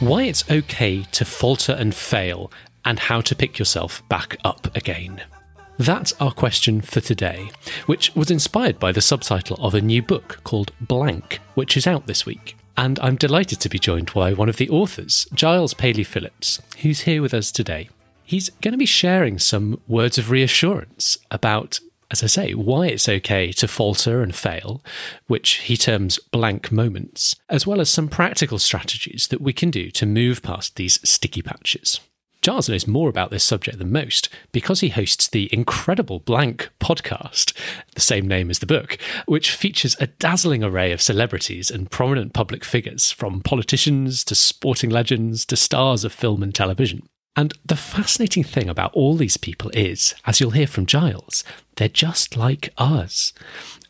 Why it's okay to falter and fail, and how to pick yourself back up again. That's our question for today, which was inspired by the subtitle of a new book called Blank, which is out this week. And I'm delighted to be joined by one of the authors, Giles Paley Phillips, who's here with us today. He's going to be sharing some words of reassurance about as I say, why it's okay to falter and fail, which he terms blank moments, as well as some practical strategies that we can do to move past these sticky patches. Giles knows more about this subject than most because he hosts the incredible Blank podcast, the same name as the book, which features a dazzling array of celebrities and prominent public figures, from politicians to sporting legends to stars of film and television. And the fascinating thing about all these people is, as you'll hear from Giles, they're just like us.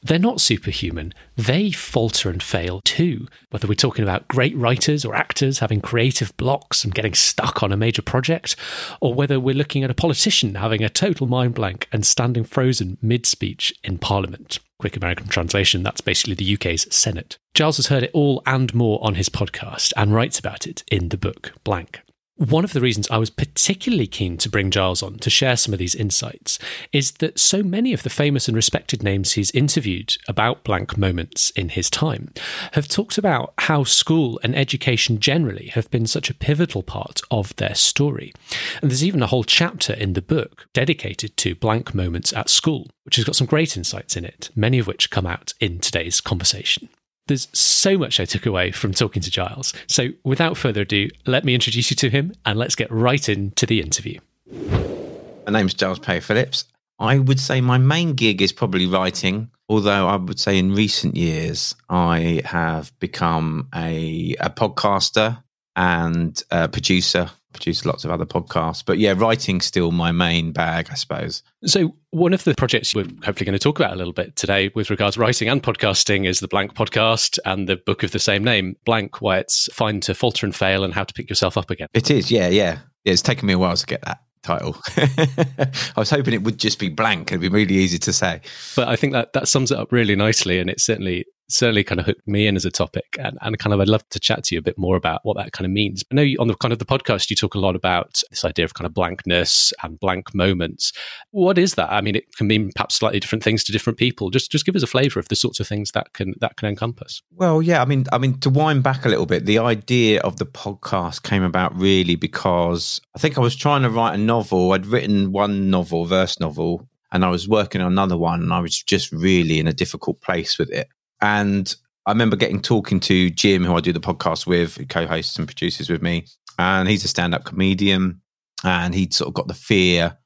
They're not superhuman. They falter and fail too. Whether we're talking about great writers or actors having creative blocks and getting stuck on a major project, or whether we're looking at a politician having a total mind blank and standing frozen mid speech in Parliament. Quick American translation, that's basically the UK's Senate. Giles has heard it all and more on his podcast and writes about it in the book Blank. One of the reasons I was particularly keen to bring Giles on to share some of these insights is that so many of the famous and respected names he's interviewed about blank moments in his time have talked about how school and education generally have been such a pivotal part of their story. And there's even a whole chapter in the book dedicated to blank moments at school, which has got some great insights in it, many of which come out in today's conversation. There's so much I took away from talking to Giles. So, without further ado, let me introduce you to him and let's get right into the interview. My name's Giles Paley Phillips. I would say my main gig is probably writing, although I would say in recent years I have become a, a podcaster and a producer produced lots of other podcasts. But yeah, writing's still my main bag, I suppose. So one of the projects we're hopefully going to talk about a little bit today with regards to writing and podcasting is the Blank podcast and the book of the same name, Blank, why it's fine to falter and fail and how to pick yourself up again. It is, yeah, yeah. yeah it's taken me a while to get that title. I was hoping it would just be blank and it'd be really easy to say. But I think that that sums it up really nicely and it certainly certainly kind of hooked me in as a topic and, and kind of I'd love to chat to you a bit more about what that kind of means. I know you, on the kind of the podcast you talk a lot about this idea of kind of blankness and blank moments. What is that? I mean it can mean perhaps slightly different things to different people. Just just give us a flavour of the sorts of things that can that can encompass. Well, yeah, I mean I mean to wind back a little bit, the idea of the podcast came about really because I think I was trying to write a novel. I'd written one novel, verse novel, and I was working on another one and I was just really in a difficult place with it. And I remember getting talking to Jim, who I do the podcast with, who co-hosts and produces with me, and he's a stand-up comedian, and he'd sort of got the fear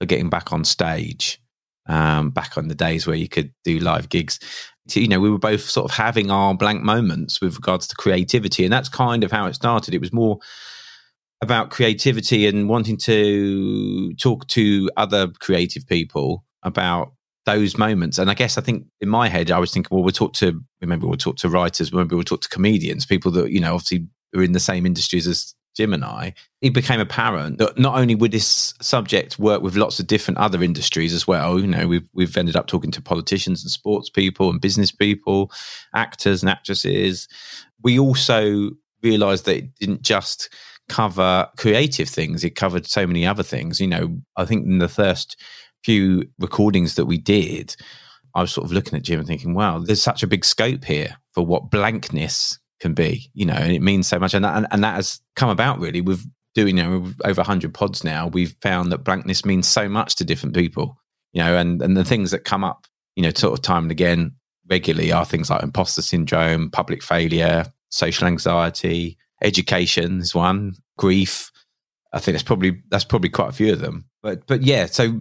of getting back on stage, um, back on the days where you could do live gigs. You know, we were both sort of having our blank moments with regards to creativity, and that's kind of how it started. It was more about creativity and wanting to talk to other creative people about those moments. And I guess I think in my head, I was thinking, well, we'll talk to, maybe we'll talk to writers, maybe we'll talk to comedians, people that, you know, obviously are in the same industries as Jim and I. It became apparent that not only would this subject work with lots of different other industries as well, you know, we've, we've ended up talking to politicians and sports people and business people, actors and actresses. We also realized that it didn't just cover creative things, it covered so many other things. You know, I think in the first few recordings that we did, I was sort of looking at Jim and thinking, wow, there's such a big scope here for what blankness can be, you know, and it means so much. And that, and, and that has come about really with doing, you know, over 100 pods now. We've found that blankness means so much to different people, you know, and, and the things that come up, you know, sort of time and again regularly are things like imposter syndrome, public failure, social anxiety, education is one, grief. I think that's probably that's probably quite a few of them. But but yeah, so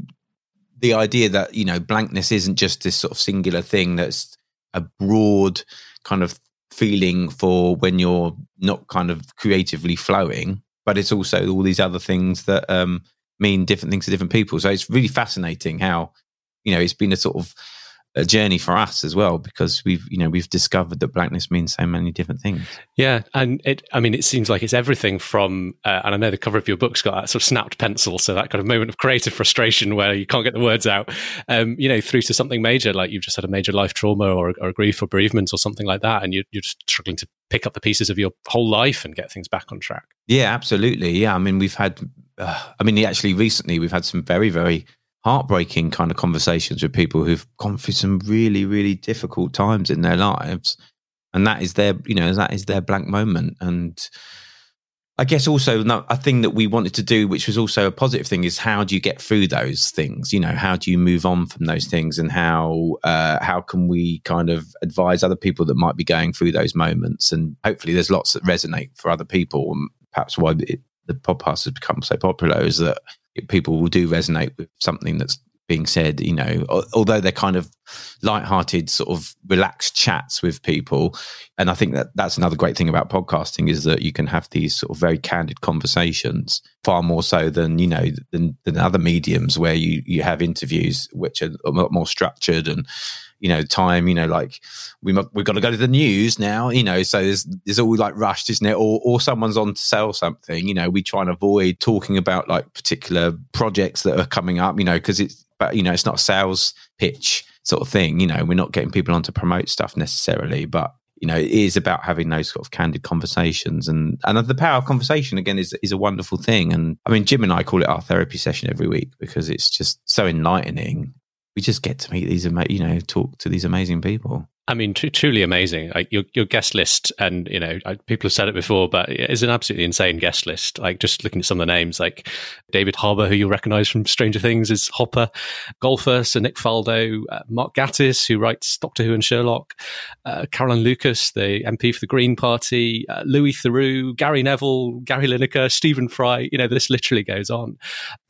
the idea that you know blankness isn't just this sort of singular thing that's a broad kind of feeling for when you're not kind of creatively flowing but it's also all these other things that um, mean different things to different people. So it's really fascinating how, you know, it's been a sort of a journey for us as well because we've you know we've discovered that blankness means so many different things. Yeah and it i mean it seems like it's everything from uh, and i know the cover of your book's got that sort of snapped pencil so that kind of moment of creative frustration where you can't get the words out um, you know through to something major like you've just had a major life trauma or, or grief or bereavement or something like that and you're, you're just struggling to pick up the pieces of your whole life and get things back on track. Yeah absolutely. Yeah i mean we've had uh, i mean actually recently we've had some very very heartbreaking kind of conversations with people who've gone through some really, really difficult times in their lives. And that is their, you know, that is their blank moment. And I guess also a thing that we wanted to do, which was also a positive thing, is how do you get through those things? You know, how do you move on from those things, and how uh, how can we kind of advise other people that might be going through those moments? And hopefully, there's lots that resonate for other people. And perhaps why it, the podcast has become so popular is that people will do resonate with something that's being said, you know, although they're kind of light-hearted, sort of relaxed chats with people. And I think that that's another great thing about podcasting is that you can have these sort of very candid conversations, far more so than you know than, than other mediums where you you have interviews which are a lot more structured and you know time you know like we we've got to go to the news now you know so there's there's all like rushed isn't it or or someone's on to sell something you know we try and avoid talking about like particular projects that are coming up you know because it's but you know it's not a sales pitch sort of thing you know we're not getting people on to promote stuff necessarily but you know, it is about having those sort of candid conversations, and and the power of conversation again is is a wonderful thing. And I mean, Jim and I call it our therapy session every week because it's just so enlightening we just get to meet these, you know, talk to these amazing people. I mean, tr- truly amazing. Like your your guest list, and you know, I, people have said it before, but it's an absolutely insane guest list. Like just looking at some of the names, like David Harbour, who you'll recognise from Stranger Things, is Hopper, golfer Sir Nick Faldo, uh, Mark Gatiss, who writes Doctor Who and Sherlock, uh, Caroline Lucas, the MP for the Green Party, uh, Louis Theroux, Gary Neville, Gary Lineker, Stephen Fry. You know, this literally goes on.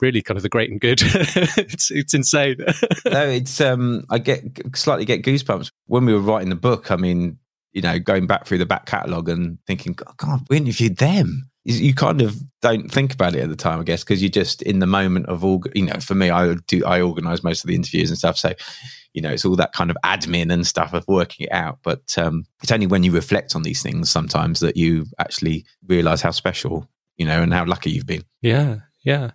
Really, kind of the great and good. it's it's insane. no, it's um, I get slightly get goosebumps when we were writing the book, I mean, you know, going back through the back catalogue and thinking, God, we interviewed them. You kind of don't think about it at the time, I guess, because you're just in the moment of all. You know, for me, I do I organise most of the interviews and stuff, so you know it's all that kind of admin and stuff of working it out. But um, it's only when you reflect on these things sometimes that you actually realise how special you know and how lucky you've been. Yeah, yeah.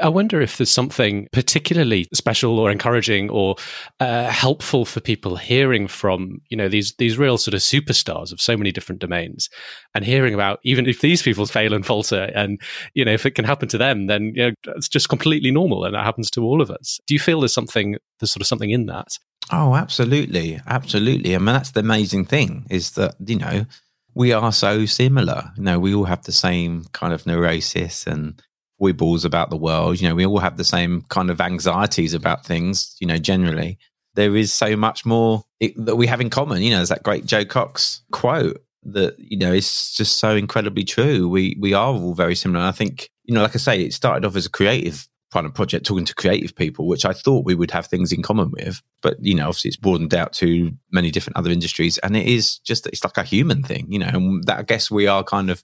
I wonder if there's something particularly special or encouraging or uh, helpful for people hearing from you know these these real sort of superstars of so many different domains, and hearing about even if these people fail and falter, and you know if it can happen to them, then you know it's just completely normal, and that happens to all of us. Do you feel there's something there's sort of something in that? Oh, absolutely, absolutely. I mean, that's the amazing thing is that you know we are so similar. You know, we all have the same kind of neurosis and foibles about the world. You know, we all have the same kind of anxieties about things, you know, generally. There is so much more it, that we have in common. You know, there's that great Jo Cox quote that, you know, is just so incredibly true. We we are all very similar. And I think, you know, like I say, it started off as a creative kind of project talking to creative people, which I thought we would have things in common with. But, you know, obviously it's broadened out to many different other industries. And it is just, it's like a human thing, you know, and that I guess we are kind of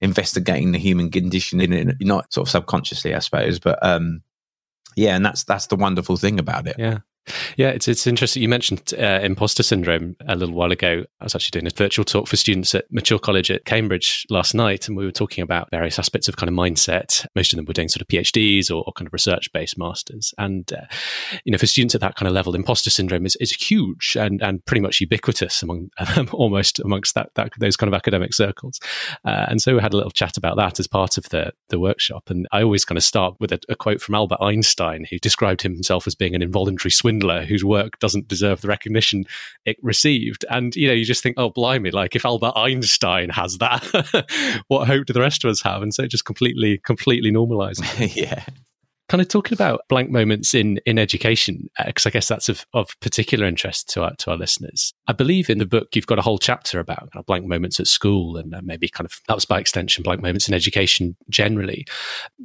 investigating the human condition in it, not sort of subconsciously, I suppose. But um, yeah, and that's that's the wonderful thing about it. Yeah. Yeah, it's it's interesting. You mentioned uh, imposter syndrome a little while ago. I was actually doing a virtual talk for students at Mature College at Cambridge last night, and we were talking about various aspects of kind of mindset. Most of them were doing sort of PhDs or, or kind of research based masters. And uh, you know, for students at that kind of level, imposter syndrome is, is huge and and pretty much ubiquitous among um, almost amongst that, that those kind of academic circles. Uh, and so we had a little chat about that as part of the the workshop. And I always kind of start with a, a quote from Albert Einstein, who described himself as being an involuntary swindler swindler whose work doesn't deserve the recognition it received. And, you know, you just think, oh, blimey, like if Albert Einstein has that, what hope do the rest of us have? And so it just completely, completely normalizes. yeah kind of talking about blank moments in in education because uh, I guess that's of, of particular interest to our to our listeners. I believe in the book you've got a whole chapter about kind of blank moments at school and uh, maybe kind of that was by extension blank moments in education generally.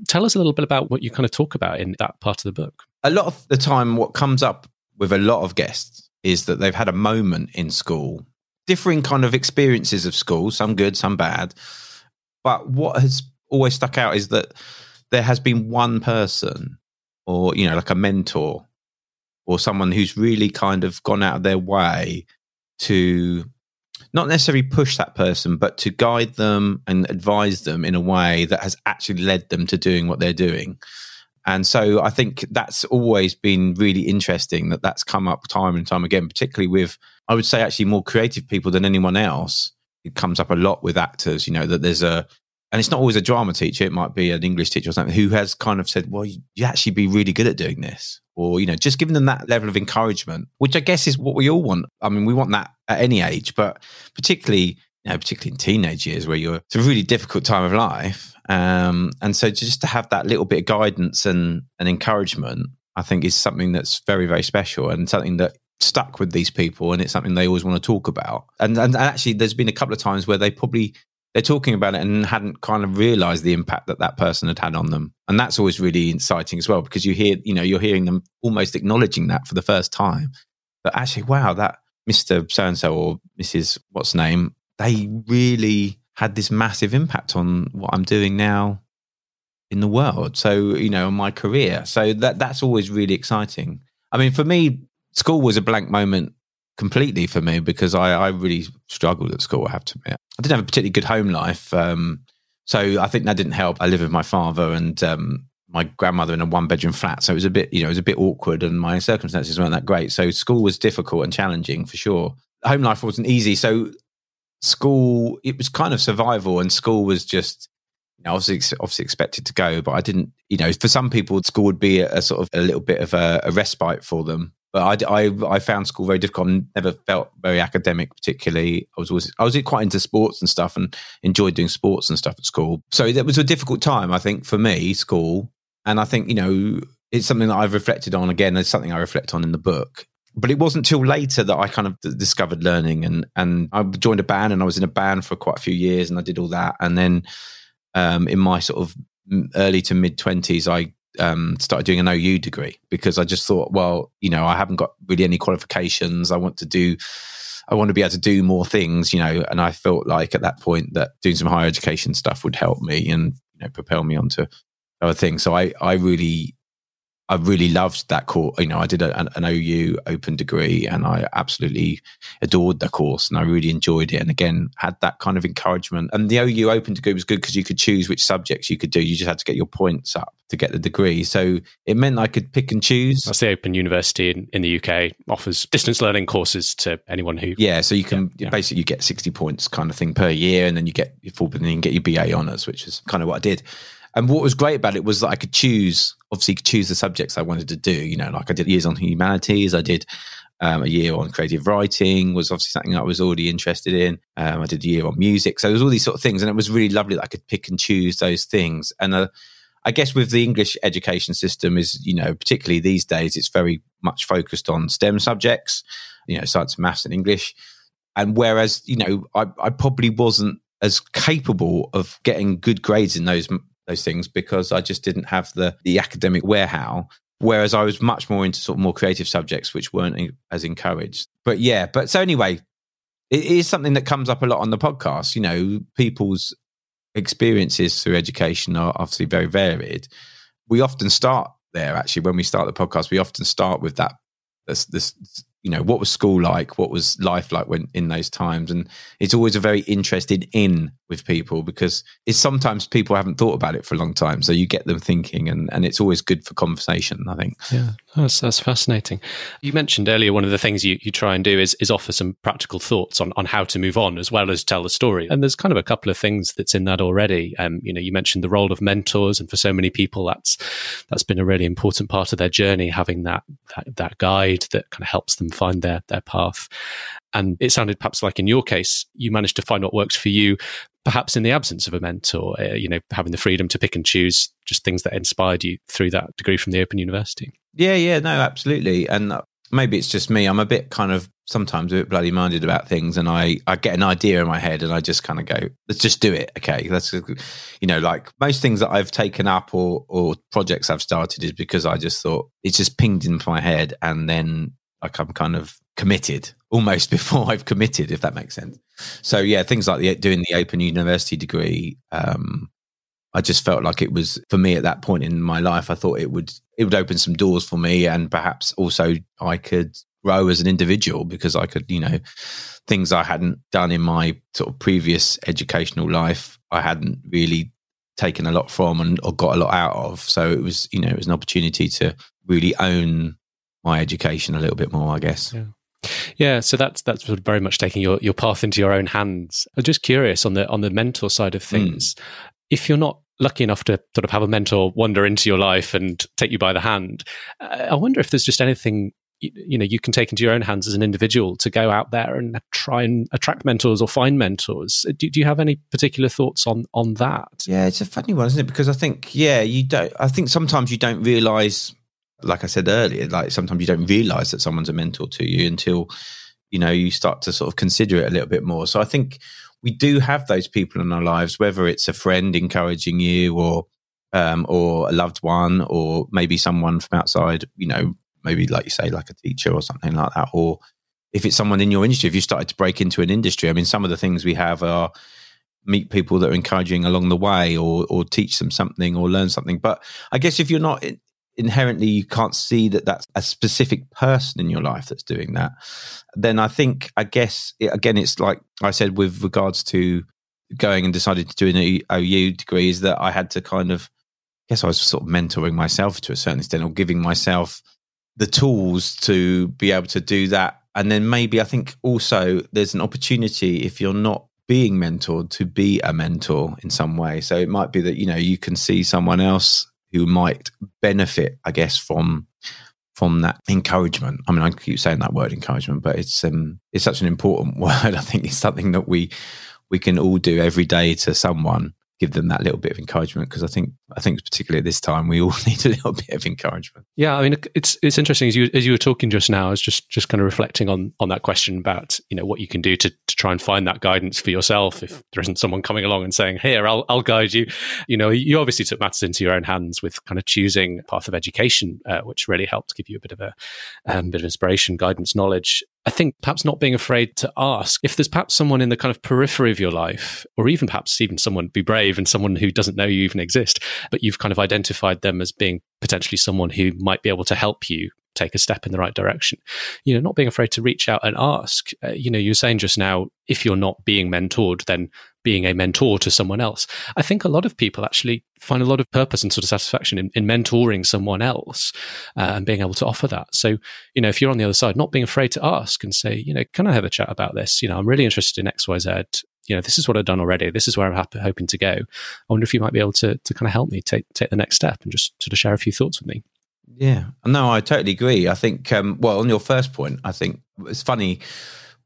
Tell us a little bit about what you kind of talk about in that part of the book a lot of the time, what comes up with a lot of guests is that they've had a moment in school, differing kind of experiences of school, some good, some bad. But what has always stuck out is that there has been one person or, you know, like a mentor or someone who's really kind of gone out of their way to not necessarily push that person, but to guide them and advise them in a way that has actually led them to doing what they're doing. And so I think that's always been really interesting that that's come up time and time again, particularly with, I would say, actually more creative people than anyone else. It comes up a lot with actors, you know, that there's a, and it's not always a drama teacher, it might be an English teacher or something who has kind of said, well, you actually be really good at doing this. Or, you know, just giving them that level of encouragement, which I guess is what we all want. I mean, we want that at any age, but particularly, you know, particularly in teenage years where you're, it's a really difficult time of life um, and so just to have that little bit of guidance and, and encouragement, I think is something that's very, very special and something that stuck with these people and it's something they always want to talk about. And, and actually, there's been a couple of times where they probably they're talking about it and hadn't kind of realized the impact that that person had had on them and that's always really exciting as well because you hear you know you're hearing them almost acknowledging that for the first time but actually wow that mr so and so or mrs what's name they really had this massive impact on what I'm doing now in the world. So, you know, my career. So that that's always really exciting. I mean, for me, school was a blank moment completely for me because I, I really struggled at school, I have to admit. I didn't have a particularly good home life. Um, so I think that didn't help. I lived with my father and um, my grandmother in a one bedroom flat. So it was a bit, you know, it was a bit awkward and my circumstances weren't that great. So school was difficult and challenging for sure. Home life wasn't easy. So school it was kind of survival and school was just you know, obviously obviously expected to go but i didn't you know for some people school would be a, a sort of a little bit of a, a respite for them. But I, I, I found school very difficult. And never felt very academic particularly. I was always i was quite into sports and stuff and enjoyed doing sports and stuff at school. So it was a difficult time i think for me school. And i think you know it's something that i've reflected on again. It's something i reflect on in the book but it wasn't till later that I kind of discovered learning and and I joined a band and I was in a band for quite a few years and I did all that. And then um, in my sort of early to mid twenties I um, started doing an OU degree because I just thought well you know I haven't got really any qualifications. I want to do I want to be able to do more things you know and I felt like at that point that doing some higher education stuff would help me and you know propel me onto other things. So I I really I really loved that course. You know, I did a, an, an, OU open degree and I absolutely adored the course and I really enjoyed it. And again, had that kind of encouragement. And the OU open degree was good because you could choose which subjects you could do. You just had to get your points up to get the degree. So it meant I could pick and choose. That's the Open University in, in the UK offers distance learning courses to anyone who. Yeah. So you can yeah, basically you get 60 points kind of thing per year and then you get your full, and then you get your BA honours, which is kind of what I did. And what was great about it was that I could choose, obviously, choose the subjects I wanted to do. You know, like I did years on humanities, I did um, a year on creative writing, was obviously something I was already interested in. Um, I did a year on music, so there was all these sort of things, and it was really lovely that I could pick and choose those things. And uh, I guess with the English education system, is you know, particularly these days, it's very much focused on STEM subjects, you know, science, maths, and English. And whereas you know, I, I probably wasn't as capable of getting good grades in those those things because I just didn't have the the academic warehouse. Whereas I was much more into sort of more creative subjects, which weren't as encouraged. But yeah, but so anyway, it is something that comes up a lot on the podcast. You know, people's experiences through education are obviously very varied. We often start there. Actually, when we start the podcast, we often start with that this, this you know what was school like what was life like when in those times and it's always a very interested in with people because it's sometimes people haven't thought about it for a long time. So you get them thinking and and it's always good for conversation i think. Yeah that's that's fascinating. You mentioned earlier one of the things you, you try and do is is offer some practical thoughts on on how to move on as well as tell the story. And there's kind of a couple of things that's in that already. Um you know you mentioned the role of mentors and for so many people that's that's been a really important part of their journey having that that, that guide that kind of helps them find their their path. And it sounded perhaps like in your case, you managed to find what works for you, perhaps in the absence of a mentor, uh, you know, having the freedom to pick and choose just things that inspired you through that degree from the Open University. Yeah, yeah, no, absolutely. And maybe it's just me. I'm a bit kind of sometimes a bit bloody minded about things, and I I get an idea in my head, and I just kind of go, let's just do it. Okay, that's you know, like most things that I've taken up or or projects I've started is because I just thought it's just pinged into my head, and then like I'm kind of committed almost before I've committed, if that makes sense. So yeah, things like the, doing the Open University degree, um, I just felt like it was for me at that point in my life. I thought it would it would open some doors for me, and perhaps also I could grow as an individual because I could, you know, things I hadn't done in my sort of previous educational life, I hadn't really taken a lot from and or got a lot out of. So it was, you know, it was an opportunity to really own my education a little bit more, I guess. Yeah. Yeah, so that's that's very much taking your, your path into your own hands. I'm just curious on the on the mentor side of hmm. things. Mm. If you're not lucky enough to sort of have a mentor wander into your life and take you by the hand, I wonder if there's just anything you know you can take into your own hands as an individual to go out there and try and attract mentors or find mentors do, do, you have any particular thoughts on on that yeah it's a funny one isn't it because i think yeah you don't i think sometimes you don't realize like i said earlier like sometimes you don't realize that someone's a mentor to you until you know you start to sort of consider it a little bit more so i think we do have those people in our lives whether it's a friend encouraging you or um, or a loved one, or maybe someone from outside, you know, maybe like you say, like a teacher or something like that, or if it's someone in your industry, if you started to break into an industry, I mean, some of the things we have are meet people that are encouraging along the way, or or teach them something, or learn something. But I guess if you're not inherently, you can't see that that's a specific person in your life that's doing that. Then I think, I guess, again, it's like I said with regards to going and decided to do an OU degree, is that I had to kind of, I guess I was sort of mentoring myself to a certain extent, or giving myself the tools to be able to do that. And then maybe I think also there's an opportunity if you're not being mentored to be a mentor in some way. So it might be that, you know, you can see someone else who might benefit, I guess, from from that encouragement. I mean, I keep saying that word encouragement, but it's um it's such an important word. I think it's something that we we can all do every day to someone give them that little bit of encouragement because I think I think particularly at this time we all need a little bit of encouragement. Yeah, I mean it's it's interesting as you as you were talking just now. I was just just kind of reflecting on on that question about you know what you can do to to try and find that guidance for yourself if there isn't someone coming along and saying here I'll I'll guide you. You know you obviously took matters into your own hands with kind of choosing path of education, uh, which really helped give you a bit of a um, bit of inspiration, guidance, knowledge, I think perhaps not being afraid to ask if there's perhaps someone in the kind of periphery of your life, or even perhaps even someone be brave and someone who doesn't know you even exist, but you've kind of identified them as being potentially someone who might be able to help you take a step in the right direction. You know, not being afraid to reach out and ask. Uh, you know, you were saying just now, if you're not being mentored, then being a mentor to someone else. I think a lot of people actually find a lot of purpose and sort of satisfaction in, in mentoring someone else uh, and being able to offer that. So, you know, if you're on the other side, not being afraid to ask and say, you know, can I have a chat about this? You know, I'm really interested in X, Y, Z. You know, this is what I've done already. This is where I'm hoping to go. I wonder if you might be able to to kind of help me take take the next step and just sort of share a few thoughts with me. Yeah, no, I totally agree. I think, um, well, on your first point, I think it's funny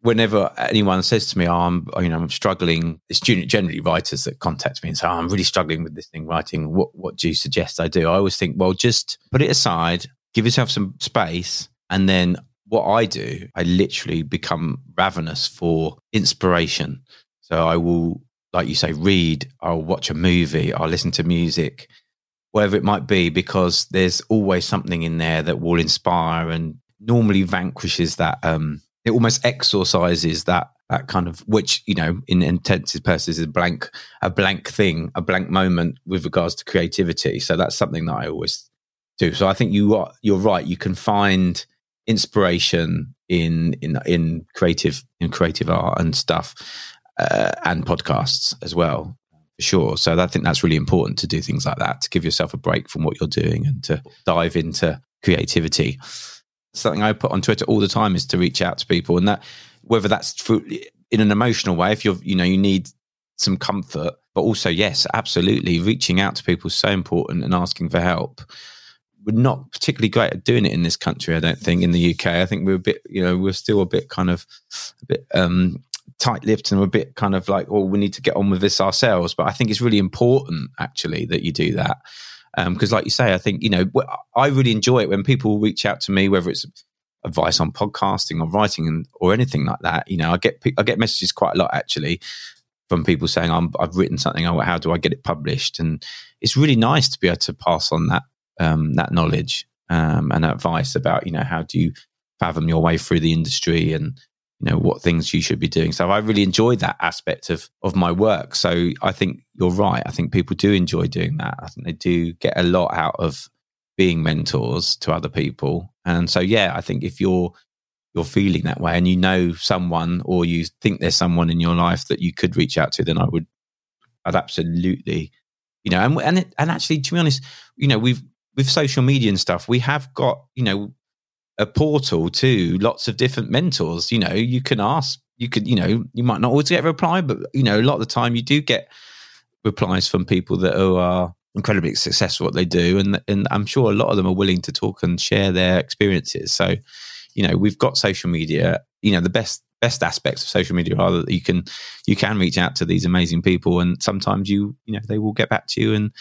whenever anyone says to me, oh, I'm, you know, I'm struggling, it's generally writers that contact me and say, oh, I'm really struggling with this thing writing. What, what do you suggest I do? I always think, well, just put it aside, give yourself some space. And then what I do, I literally become ravenous for inspiration. So I will, like you say, read, I'll watch a movie, I'll listen to music, whatever it might be, because there's always something in there that will inspire and normally vanquishes that um, it almost exorcises that that kind of which you know in intensive purposes is a blank a blank thing a blank moment with regards to creativity. So that's something that i always do. So i think you are you're right. You can find inspiration in in in creative in creative art and stuff uh, and podcasts as well for sure. So i think that's really important to do things like that to give yourself a break from what you're doing and to dive into creativity something I put on Twitter all the time is to reach out to people, and that whether that's in an emotional way, if you're you know you need some comfort, but also yes, absolutely, reaching out to people is so important and asking for help. We're not particularly great at doing it in this country, I don't think. In the UK, I think we're a bit, you know, we're still a bit kind of a bit um, tight-lipped and we're a bit kind of like, oh, we need to get on with this ourselves. But I think it's really important, actually, that you do that because, um, like you say, I think you know I really enjoy it when people reach out to me, whether it's advice on podcasting or writing and, or anything like that. You know, I get I get messages quite a lot actually from people saying i have written something. Oh, how do I get it published? And it's really nice to be able to pass on that um, that knowledge um, and advice about you know how do you fathom your way through the industry and know what things you should be doing. So I really enjoy that aspect of of my work. So I think you're right. I think people do enjoy doing that. I think they do get a lot out of being mentors to other people. And so yeah, I think if you're you're feeling that way and you know someone or you think there's someone in your life that you could reach out to, then I would I'd absolutely you know and and it, and actually to be honest, you know, we've with social media and stuff, we have got, you know, a portal to lots of different mentors. You know, you can ask, you could, you know, you might not always get a reply, but you know, a lot of the time you do get replies from people that are incredibly successful at what they do, and and I'm sure a lot of them are willing to talk and share their experiences. So, you know, we've got social media. You know, the best best aspects of social media are that you can you can reach out to these amazing people, and sometimes you you know they will get back to you and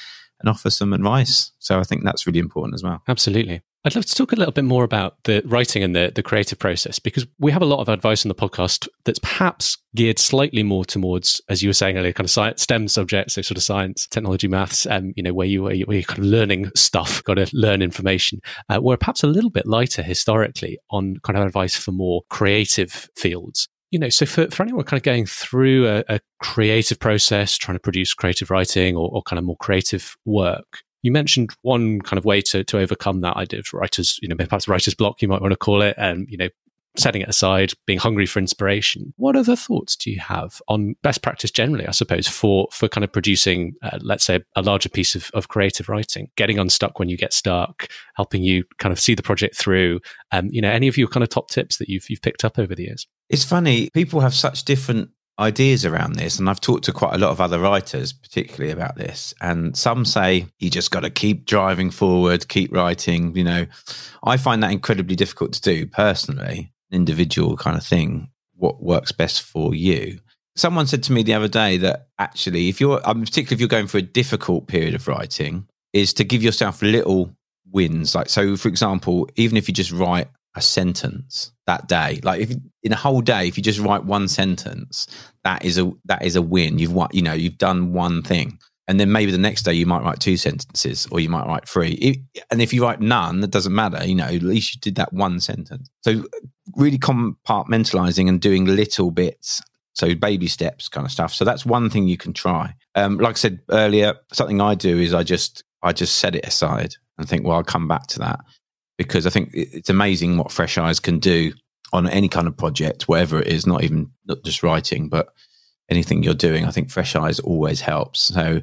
and offer some advice. So I think that's really important as well. Absolutely. I'd love to talk a little bit more about the writing and the, the creative process because we have a lot of advice on the podcast that's perhaps geared slightly more towards, as you were saying earlier, kind of science, STEM subjects, so sort of science, technology, maths, um, you know, where you where, you, are kind of learning stuff, got to learn information. Uh, we're perhaps a little bit lighter historically on kind of advice for more creative fields you know, so for, for anyone kind of going through a, a creative process, trying to produce creative writing or, or, kind of more creative work, you mentioned one kind of way to, to overcome that idea of writers, you know, perhaps writer's block, you might want to call it, and, you know, setting it aside, being hungry for inspiration. What other thoughts do you have on best practice generally, I suppose, for for kind of producing, uh, let's say, a larger piece of, of creative writing, getting unstuck when you get stuck, helping you kind of see the project through? Um, you know, any of your kind of top tips that you've you've picked up over the years? It's funny, people have such different ideas around this and i've talked to quite a lot of other writers particularly about this and some say you just got to keep driving forward keep writing you know. I find that incredibly difficult to do personally individual kind of thing what works best for you. Someone said to me the other day that actually if you're um, particularly if you're going through a difficult period of writing is to give yourself little wins like so for example even if you just write a sentence that day. Like if in a whole day, if you just write one sentence, that is a that is a win. You've what you know, you've done one thing. And then maybe the next day you might write two sentences or you might write three. and if you write none, that doesn't matter. You know, at least you did that one sentence. So really compartmentalizing and doing little bits. So baby steps kind of stuff. So that's one thing you can try. Um, like I said earlier, something I do is I just I just set it aside and think, well, I'll come back to that because I think it's amazing what Fresh Eyes can do on any kind of project, whatever it is, not even not just writing, but anything you're doing. I think Fresh Eyes always helps. So,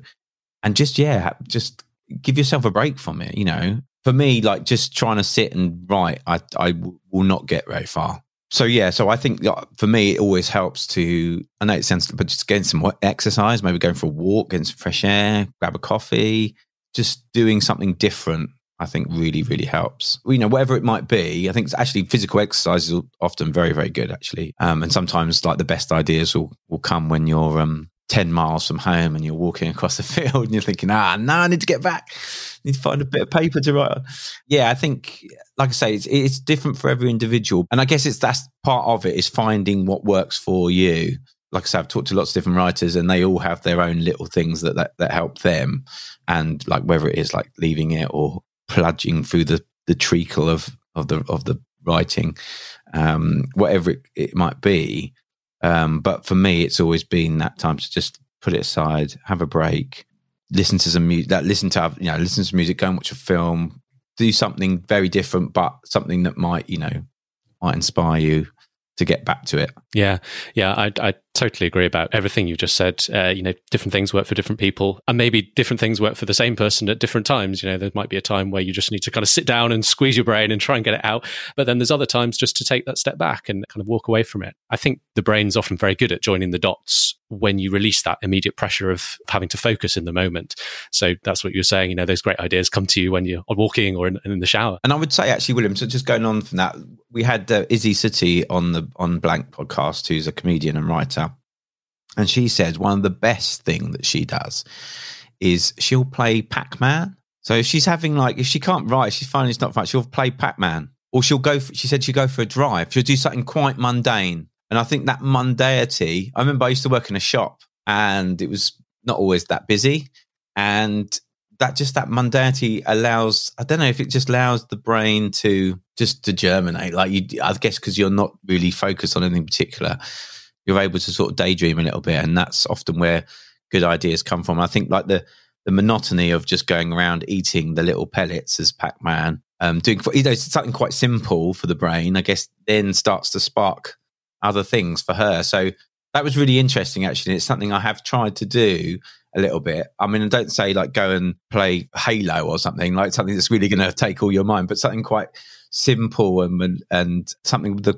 and just, yeah, just give yourself a break from it. You know, for me, like just trying to sit and write, I, I will not get very far. So yeah, so I think for me it always helps to. I know it sounds, but just getting some exercise, maybe going for a walk, getting some fresh air, grab a coffee, just doing something different I think really, really helps. You know, whatever it might be, I think actually physical exercise is often very, very good actually. Um, and sometimes like the best ideas will, will come when you're um, 10 miles from home and you're walking across the field and you're thinking, ah, now I need to get back. I need to find a bit of paper to write on. Yeah, I think, like I say, it's, it's different for every individual. And I guess it's that's part of it is finding what works for you like I said, I've talked to lots of different writers and they all have their own little things that, that, that help them. And like whether it is like leaving it or plunging through the the treacle of of the of the writing, um, whatever it, it might be. Um, but for me, it's always been that time to just put it aside, have a break, listen to some music. That listen to you know listen to music, go and watch a film, do something very different, but something that might you know might inspire you to get back to it. Yeah, yeah, I, I totally agree about everything you just said. Uh, you know, different things work for different people, and maybe different things work for the same person at different times. You know, there might be a time where you just need to kind of sit down and squeeze your brain and try and get it out, but then there's other times just to take that step back and kind of walk away from it. I think the brain's often very good at joining the dots when you release that immediate pressure of having to focus in the moment. So that's what you're saying. You know, those great ideas come to you when you're walking or in, in the shower. And I would say, actually, William, so just going on from that, we had uh, Isy Suttie on the on Blank podcast, who's a comedian and writer and she says one of the best thing that she does is she'll play Pac-Man. So if she's having like, if she can't write, she's it's not fun, she'll play Pac-Man. Or she'll go, for, she said she'll go for a drive. She'll do something quite mundane. And I think that mundanity, I remember I used to work in a shop and it was not always that busy. And that just that mundanity allows i don't know if it just allows the brain to just to germinate like you i guess because you're not really focused on anything particular you're able to sort of daydream a little bit and that's often where good ideas come from. I think like the the monotony of just going around eating the little pellets as pac-man um doing you know something quite simple for the brain i guess then starts to spark other things for her. So that was really interesting actually. It's something i have tried to do a little bit. I mean, I don't say like go and play Halo or something like something that's really going to take all your mind, but something quite simple and and something with a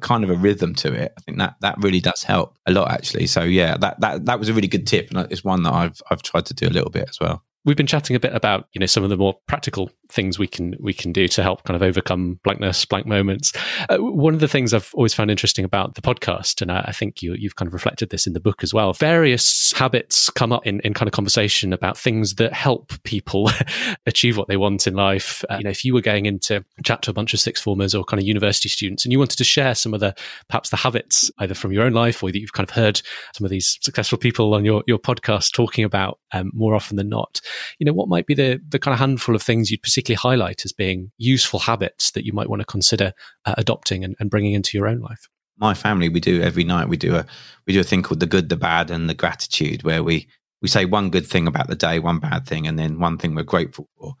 kind of a rhythm to it. I think that that really does help a lot actually. So yeah, that that that was a really good tip, and it's one that I've I've tried to do a little bit as well we've been chatting a bit about you know some of the more practical things we can we can do to help kind of overcome blankness blank moments. Uh, one of the things i've always found interesting about the podcast and i, I think you, you've kind of reflected this in the book as well various habits come up in, in kind of conversation about things that help people achieve what they want in life. Uh, you know if you were going into chat to a bunch of sixth formers or kind of university students and you wanted to share some of the perhaps the habits either from your own life or that you've kind of heard some of these successful people on your, your podcast talking about um, more often than not you know, what might be the, the kind of handful of things you'd particularly highlight as being useful habits that you might want to consider uh, adopting and, and bringing into your own life? My family, we do every night. We do a we do a thing called the good, the bad, and the gratitude, where we we say one good thing about the day, one bad thing, and then one thing we're grateful for.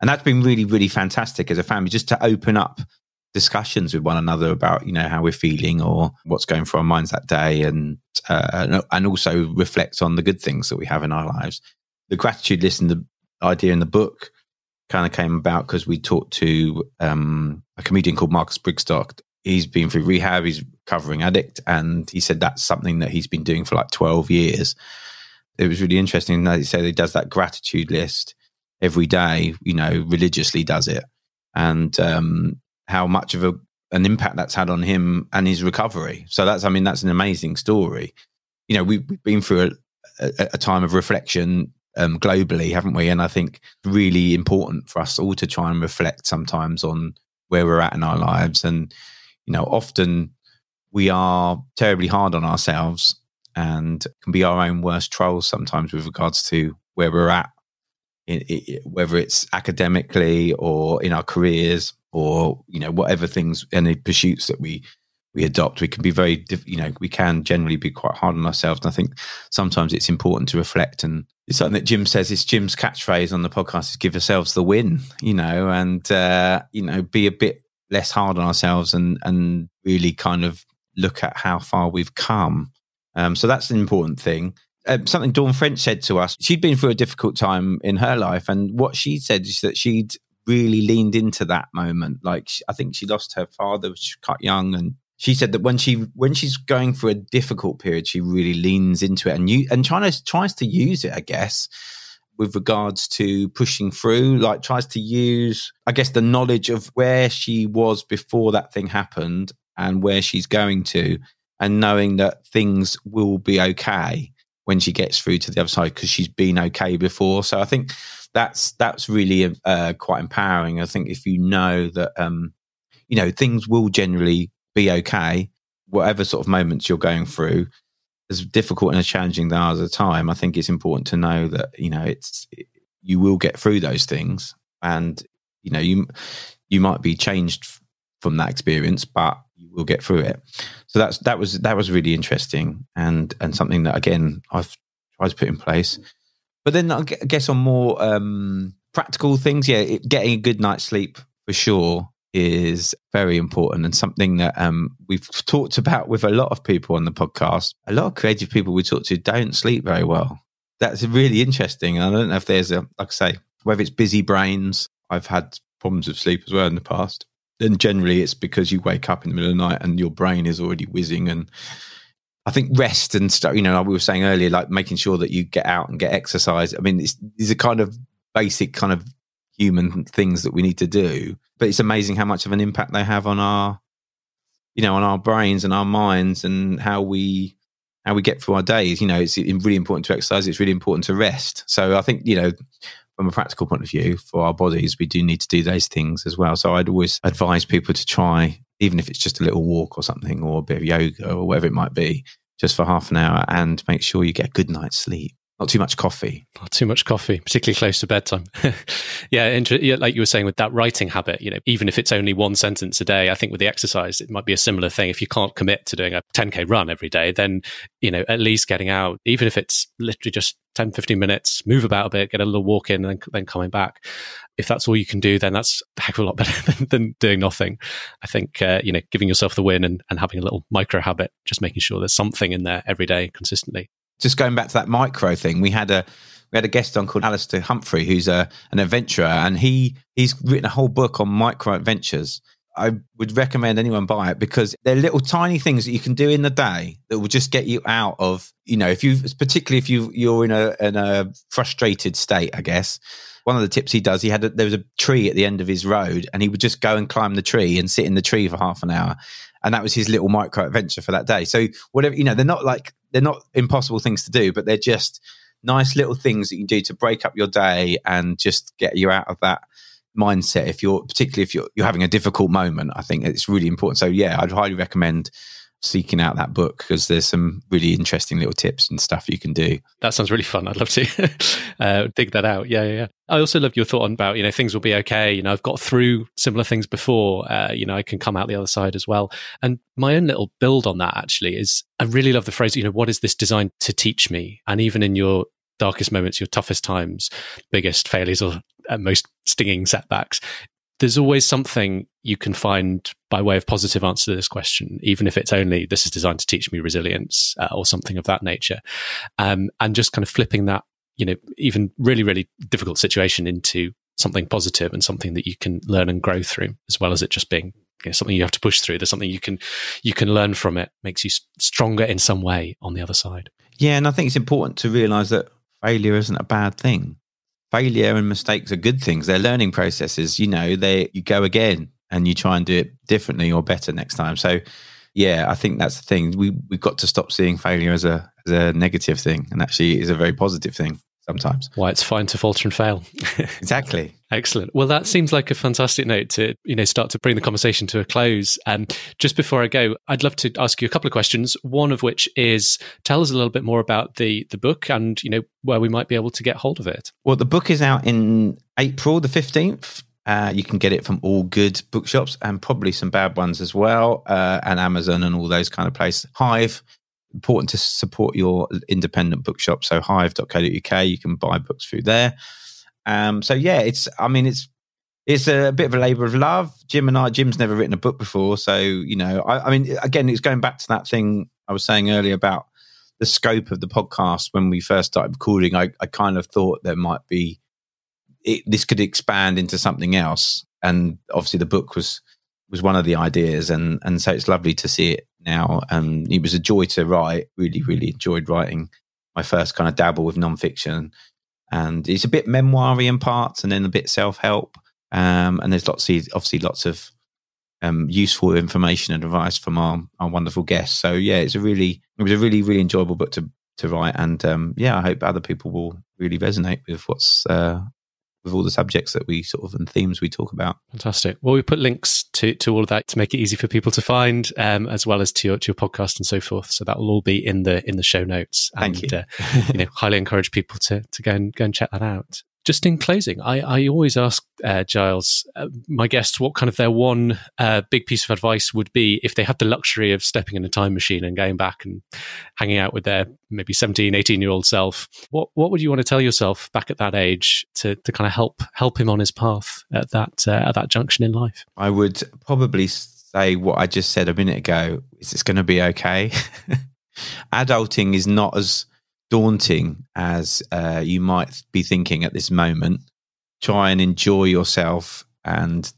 And that's been really, really fantastic as a family, just to open up discussions with one another about you know how we're feeling or what's going through our minds that day, and uh, and also reflect on the good things that we have in our lives the gratitude list and the idea in the book kind of came about because we talked to um, a comedian called Marcus Brigstocke. He's been through rehab, he's recovering addict, and he said that's something that he's been doing for like 12 years. It was really interesting that he said he does that gratitude list every day, you know, religiously does it, and um, how much of a, an impact that's had on him and his recovery. So that's, I mean, that's an amazing story. You know, we've been through a, a, a time of reflection um, globally, haven't we? And I think really important for us all to try and reflect sometimes on where we're at in our lives. And, you know, often we are terribly hard on ourselves and can be our own worst trolls sometimes with regards to where we're at, whether it's academically or in our careers or, you know, whatever things, any pursuits that we we adopt, we can be very, you know, we can generally be quite hard on ourselves. And I think sometimes it's important to reflect. And it's something that Jim says, it's Jim's catchphrase on the podcast is give ourselves the win, you know, and, uh, you know, be a bit less hard on ourselves and, and really kind of look at how far we've come. Um, so that's an important thing. Um, something Dawn French said to us, she'd been through a difficult time in her life. And what she said is that she'd really leaned into that moment. Like, I think she lost her father, was quite young, and she said that when she when she's going through a difficult period, she really leans into it and you and to tries to use it, I guess, with regards to pushing through. Like tries to use, I guess, the knowledge of where she was before that thing happened and where she's going to, and knowing that things will be okay when she gets through to the other side because she's been okay before. So I think that's that's really uh, quite empowering. I think if you know that um, you know things will generally be okay, whatever sort of moments you're going through, as difficult and as challenging they are at the time. I think it's important to know that you know it's it, you will get through those things, and you know you you might be changed from that experience, but you will get through it. So that's that was that was really interesting and and something that again I've tried to put in place. But then I guess on more um, practical things, yeah, it, getting a good night's sleep for sure is very important and something that um, we've talked about with a lot of people on the podcast. A lot of creative people we talk to don't sleep very well. That's really interesting. I don't know if there's a, like I say, whether it's busy brains. I've had problems with sleep as well in the past. Then generally it's because you wake up in the middle of the night and your brain is already whizzing. And I think rest and stuff, you know, like we were saying earlier, like making sure that you get out and get exercise. I mean, these are kind of basic kind of human things that we need to do. But it's amazing how much of an impact they have on our, you know, on our brains and our minds and how we how we get through our days. You know, it's really important to exercise. It's really important to rest. So I think you know. From a practical point of view, for our bodies, we do need to do those things as well. So I'd always advise people to try, even if it's just a little walk or something, or a bit of yoga or whatever it might be, just for half an hour, and make sure you get a good night's sleep not too much coffee. Not too much coffee, particularly close to bedtime. yeah, inter- yeah, like you were saying with that writing habit, you know, even if it's only one sentence a day, I think with the exercise, it might be a similar thing. If you can't commit to doing a 10K run every day, then, you know, at least getting out, even if it's literally just 10, 15 minutes, move about a bit, get a little walk in, and then, then coming back. If that's all you can do, then that's a heck of a lot better than, than doing nothing. I think, uh, you know, giving yourself the win and, and having a little micro habit, just making sure there's something in there every day consistently. Just going back to that micro thing, we had a we had a guest on called Alastair Humphrey, who's a an adventurer, and he he's written a whole book on micro adventures. I would recommend anyone buy it because they're little tiny things that you can do in the day that will just get you out of, you know, if you particularly if you you're in a in a frustrated state, I guess. One of the tips he does, he had a, there was a tree at the end of his road, and he would just go and climb the tree and sit in the tree for half an hour, and that was his little micro adventure for that day. So whatever you know, they're not like they're not impossible things to do, but they're just nice little things that you do to break up your day and just get you out of that mindset if you're particularly if you're you're having a difficult moment i think it's really important so yeah i'd highly recommend seeking out that book because there's some really interesting little tips and stuff you can do. That sounds really fun. I'd love to uh, dig that out. Yeah, yeah yeah. I also love your thought on about you know things will be okay. You know i've got through similar things before uh, you know i can come out the other side as well. And my own little build on that actually is i really love the phrase you know what is this designed to teach me? And even in your darkest moments, your toughest times, biggest failures, or uh, most stinging setbacks, there's always something you can find by way of positive answer to this question, even if it's only this is designed to teach me resilience uh, or something of that nature. Um, and just kind of flipping that, you know, even really, really difficult situation into something positive and something that you can learn and grow through, as well as it just being you know, something you have to push through. There's something you can you can learn from it, makes you stronger in some way on the other side. Yeah, and I think it's important to realize that failure isn't a bad thing. Failure and mistakes are good things. They're learning processes. You know, they you go again and you try and do it differently or better next time. So, yeah, I think that's the thing. We we've got to stop seeing failure as a as a negative thing, and actually is a very positive thing sometimes. Why it's fine to falter and fail. exactly. Excellent. Well, that seems like a fantastic note to you know start to bring the conversation to a close. And um, just before I go, I'd love to ask you a couple of questions. One of which is tell us a little bit more about the the book and you know where we might be able to get hold of it. Well, the book is out in April the fifteenth. Uh, you can get it from all good bookshops and probably some bad ones as well, uh, and Amazon and all those kind of places. Hive important to support your independent bookshop. So hive.co.uk, you can buy books through there. Um, so yeah, it's I mean it's it's a bit of a labour of love. Jim and I, Jim's never written a book before, so you know, I, I mean, again, it's going back to that thing I was saying earlier about the scope of the podcast when we first started recording. I, I kind of thought there might be it, this could expand into something else, and obviously the book was was one of the ideas, and and so it's lovely to see it now. And it was a joy to write. Really, really enjoyed writing my first kind of dabble with nonfiction, and it's a bit memoiry in parts, and then a bit self help. Um, and there's lots of obviously lots of um, useful information and advice from our, our wonderful guests. So yeah, it's a really it was a really really enjoyable book to to write, and um, yeah, I hope other people will really resonate with what's uh, with all the subjects that we sort of and themes we talk about. Fantastic. Well, we put links to, to all of that to make it easy for people to find, um, as well as to your to your podcast and so forth. So that will all be in the in the show notes. Thank and, you. uh, you know, highly encourage people to to go and go and check that out just in closing, I, I always ask uh, Giles, uh, my guests, what kind of their one uh, big piece of advice would be if they had the luxury of stepping in a time machine and going back and hanging out with their maybe 17, 18 year old self. What what would you want to tell yourself back at that age to, to kind of help help him on his path at that uh, at that junction in life? I would probably say what I just said a minute ago. Is it's going to be okay? Adulting is not as daunting as uh, you might be thinking at this moment, try and enjoy yourself and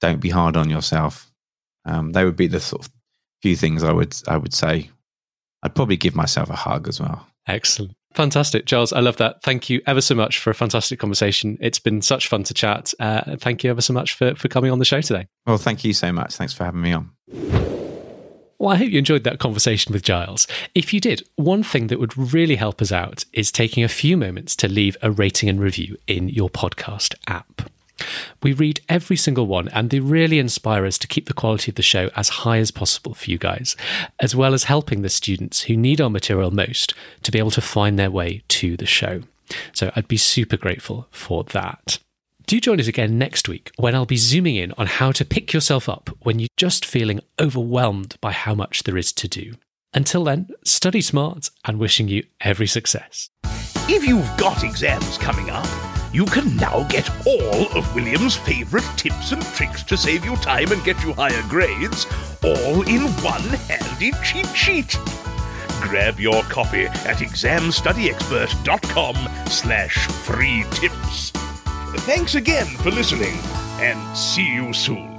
don't be hard on yourself. Um, they would be the sort of few things I would I would say. I'd probably give myself a hug as well. Excellent. Fantastic, Giles. I love that. Thank you ever so much for a fantastic conversation. It's been such fun to chat. Uh, thank you ever so much for, for coming on the show today. Well, thank you so much. Thanks for having me on. Well, I hope you enjoyed that conversation with Giles. If you did, one thing that would really help us out is taking a few moments to leave a rating and review in your podcast app. We read every single one, and they really inspire us to keep the quality of the show as high as possible for you guys, as well as helping the students who need our material most to be able to find their way to the show. So I'd be super grateful for that. Do join us again next week when I'll be zooming in on how to pick yourself up when you're just feeling overwhelmed by how much there is to do. Until then, study smart and wishing you every success. If you've got exams coming up, you can now get all of William's favourite tips and tricks to save you time and get you higher grades, all in one handy cheat sheet. Grab your copy at examstudyexpert.com slash free tips. Thanks again for listening, and see you soon.